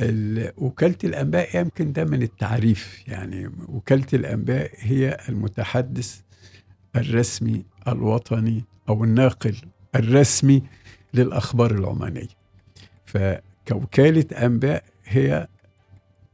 ال- وكالة الأنباء يمكن ده من التعريف يعني وكالة الأنباء هي المتحدث الرسمي الوطني أو الناقل الرسمي للأخبار العمانية. فكوكالة أنباء هي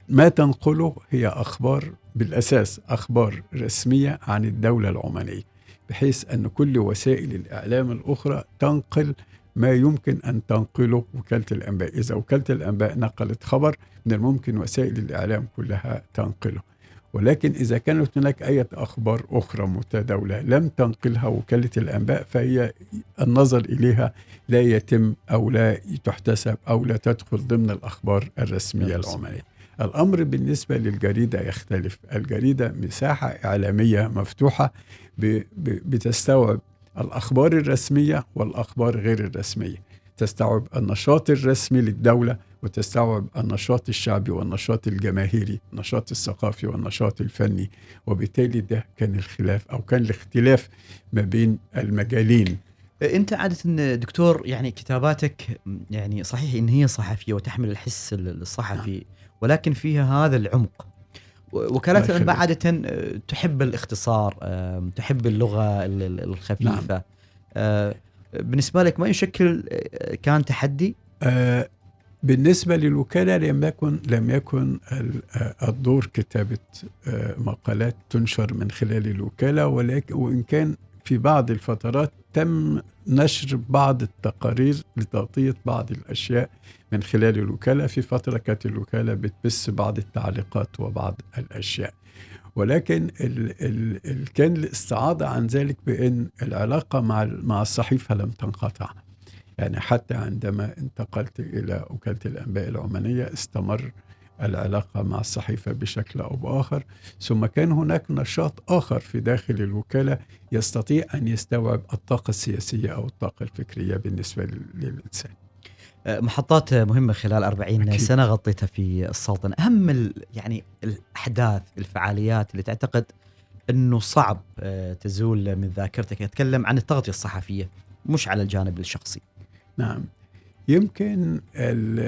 ما تنقله هي أخبار بالأساس أخبار رسمية عن الدولة العمانية بحيث أن كل وسائل الإعلام الأخرى تنقل ما يمكن أن تنقله وكالة الأنباء. إذا وكالة الأنباء نقلت خبر من الممكن وسائل الإعلام كلها تنقله. ولكن إذا كانت هناك أي أخبار أخرى متداولة لم تنقلها وكالة الأنباء فهي النظر إليها لا يتم أو لا تحتسب أو لا تدخل ضمن الأخبار الرسمية الرسمية. العمانية. الأمر بالنسبة للجريدة يختلف. الجريدة مساحة إعلامية مفتوحة بتستوعب الأخبار الرسمية والأخبار غير الرسمية. تستوعب النشاط الرسمي للدولة وتستوعب النشاط الشعبي والنشاط الجماهيري النشاط الثقافي والنشاط الفني. وبالتالي ده كان الخلاف أو كان الاختلاف ما بين المجالين. أنت عادة دكتور يعني كتاباتك يعني صحيح إن هي صحفية وتحمل الحس الصحفي ولكن فيها هذا العمق. وكالات الأنباء. عادة آه، تحب الاختصار تحب اللغة ال- ال- الخفيفة. آه، بالنسبة لك ما يشكل آه، كان تحدي؟ بالنسبة للوكالة لم يكن لم يكن ال- الدور كتابة مقالات تنشر من خلال الوكالة ولكن وإن كان في بعض الفترات تم نشر بعض التقارير لتغطية بعض الأشياء من خلال الوكالة في فترة كانت الوكالة بتبث بعض التعليقات وبعض الأشياء. ولكن ال ال ال كان الاستعاضة عن ذلك بأن العلاقة مع مع الصحيفة لم تنقطع. يعني حتى عندما انتقلت إلى وكالة الأنباء العمانية استمر العلاقة مع الصحيفة بشكل أو بآخر ثم كان هناك نشاط آخر في داخل الوكالة يستطيع أن يستوعب الطاقة السياسية أو الطاقة الفكرية بالنسبة لل- للإنسان. آه، محطات مهمة خلال 40 أكيد. سنة غطيتها في السلطنة. أهم ال- يعني الأحداث الفعاليات اللي تعتقد أنه صعب آه، تزول من ذاكرتك. أتكلم عن التغطية الصحفية مش على الجانب الشخصي. نعم. يمكن ال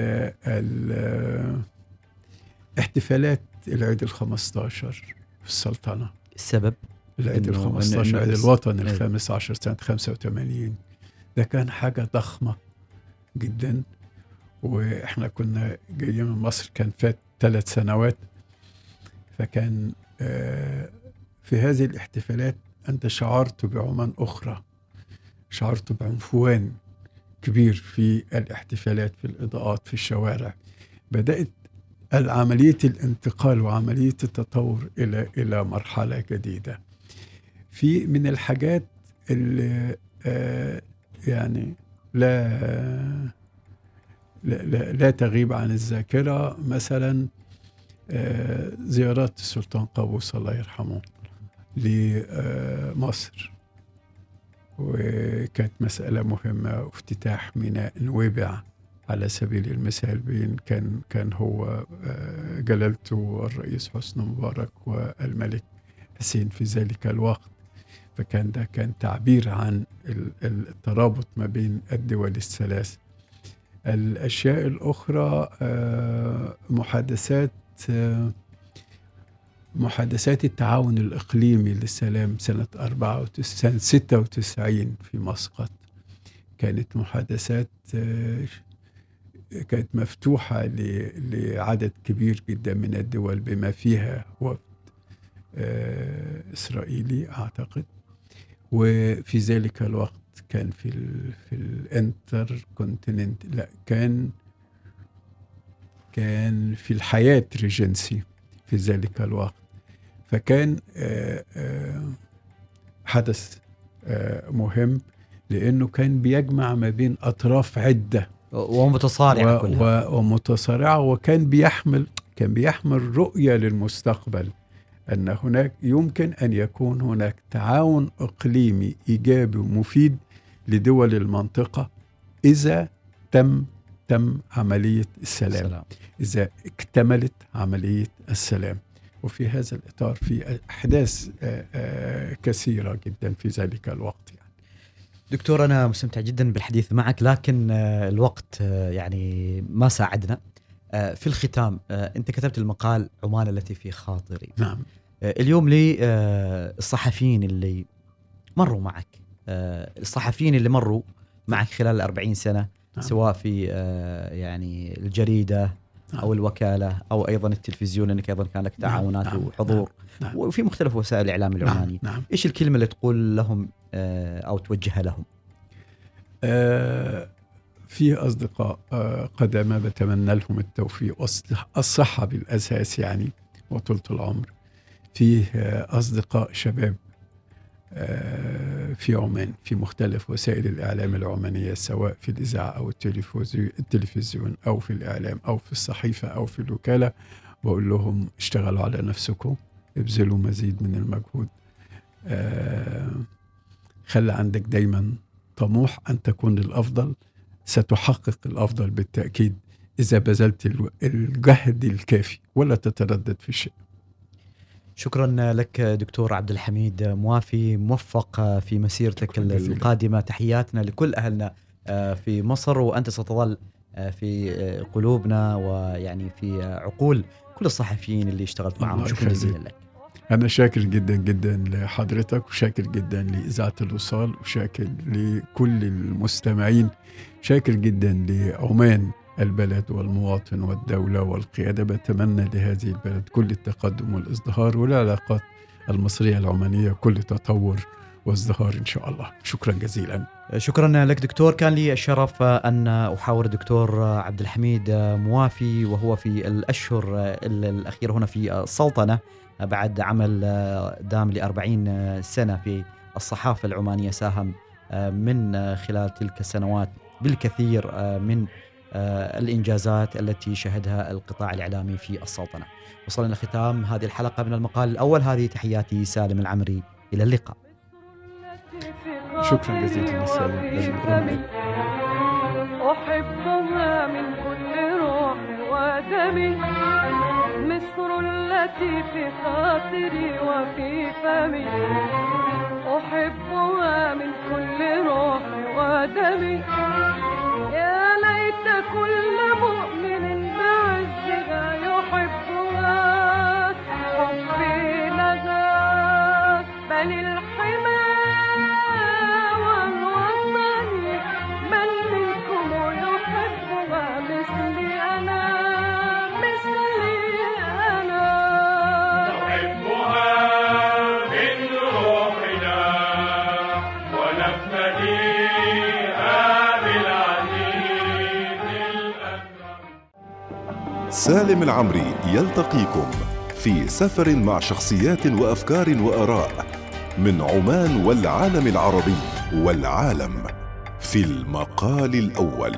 ال احتفالات العيد الخمستاشر في السلطنة. السبب؟ العيد ال إنه- 15 إنه عيد الوطن. الخامس عشر سنة 85 ده كان حاجة ضخمة جدا. وإحنا كنا جايين من مصر كان فات ثلاث سنوات. فكان آه، في هذه الاحتفالات أنت شعرت بعمان أخرى. شعرت بعنفوان كبير في الاحتفالات في الإضاءات في الشوارع. بدأت عملية الانتقال وعملية التطور إلى إلى مرحلة جديدة. في من الحاجات اللي آه، يعني لا لا, لا, تغيب عن الذاكرة مثلا آه، زيارات السلطان قابوس الله يرحمه لمصر وكانت مسألة مهمة وافتتاح ميناء نويبع على سبيل المثال بين كان كان هو آه، جلالته الرئيس حسني مبارك والملك حسين في ذلك الوقت. فكان ده كان تعبير عن ال- ال- الترابط ما بين الدول الثلاث. الأشياء الأخرى آه، محادثات آه، محادثات التعاون الإقليمي للسلام سنة 94 سنة 96 في مسقط. كانت محادثات كانت مفتوحة لعدد كبير جدا من الدول بما فيها وفد آه، إسرائيلي أعتقد. وفي ذلك الوقت كان في ال في الانتر كونتيننت لا كان كان في ال Hyatt Regency في ذلك الوقت. فكان آه، آه، حدث مهم لأنه كان بيجمع ما بين أطراف عدة ومتصارعة و- كلها و- ومتصارعة وكان بيحمل كان بيحمل رؤية للمستقبل أن هناك يمكن أن يكون هناك تعاون إقليمي إيجابي ومفيد لدول المنطقة إذا تم تم عملية السلام سلام. إذا اكتملت عملية السلام وفي هذا الإطار في أحداث آه، آه، كثيرة جدا في ذلك الوقت. دكتور أنا مستمتع جدا بالحديث معك لكن آه، الوقت آه، يعني ما ساعدنا. آه، في الختام أنت كتبت المقال عمان التي في خاطري. نعم. اليوم لي الصحفيين اللي مروا معك الصحفيين اللي مروا معك خلال الأربعين سنة نعم. سواء في يعني الجريدة نعم. أو الوكالة أو أيضا التلفزيون لأنك أيضا كان لك نعم، تعاونات نعم، وحضور نعم. وفي مختلف وسائل الإعلام العمانية نعم, نعم. إيش الكلمة اللي تقول لهم آه، أو توجهها لهم آه في أصدقاء آه قدامى بتمنى لهم التوفيق والصحة بالأساس يعني وطولة العمر فيه آه أصدقاء شباب في عمان في مختلف وسائل الإعلام العمانية سواء في الإذاعة أو التلفزيون, أو في الإعلام أو في الصحيفة أو في الوكالة بقول لهم اشتغلوا على نفسكم ابذلوا مزيد من المجهود. آه خلي عندك دايما طموح أن تكون الأفضل ستحقق الأفضل بالتأكيد إذا بذلت الجهد الكافي ولا تتردد في شيء شكرا لك دكتور عبد الحميد موافي موفق في مسيرتك. القادمة. تحياتنا لكل أهلنا آه، في مصر وأنت ستظل آه، في آه، قلوبنا ويعني في عقول كل الصحفيين اللي اشتغلت معهم. شكرا. جزيلا لك. أنا شاكر جدا جدا لحضرتك وشاكر جدا لإذاعة الوصال وشاكر لكل المستمعين. شاكر جدا لعمان. البلد والمواطن والدولة والقيادة بتمنى لهذه البلد كل التقدم والازدهار والعلاقات المصرية العمانية كل تطور وازدهار إن شاء الله. شكرا جزيلا. شكرا لك دكتور. كان لي الشرف أن أحاور الدكتور عبد الحميد موافي وهو في الأشهر الأخيرة هنا في السلطنة بعد عمل دام لأربعين سنة في الصحافة العمانية ساهم من خلال تلك السنوات بالكثير من الإنجازات التي شهدها القطاع الإعلامي في السلطنة. وصلنا لختام هذه الحلقة من المقال الأول. هذه تحياتي سالم العمري. إلى اللقاء. شكرا جزيلا لسالم أحبها من كل روح ودمي مصر التي في خاطري وفي فمي. أحبها من كل روح ودمي بل سالم العمري يلتقيكم في سفر مع شخصيات وأفكار وآراء من عمان والعالم العربي والعالم في المقال الأول.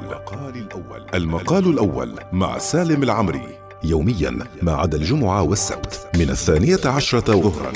المقال الأول مع سالم العمري يوميا ما عدا الجمعة والسبت من الثانية عشرة ظهرا.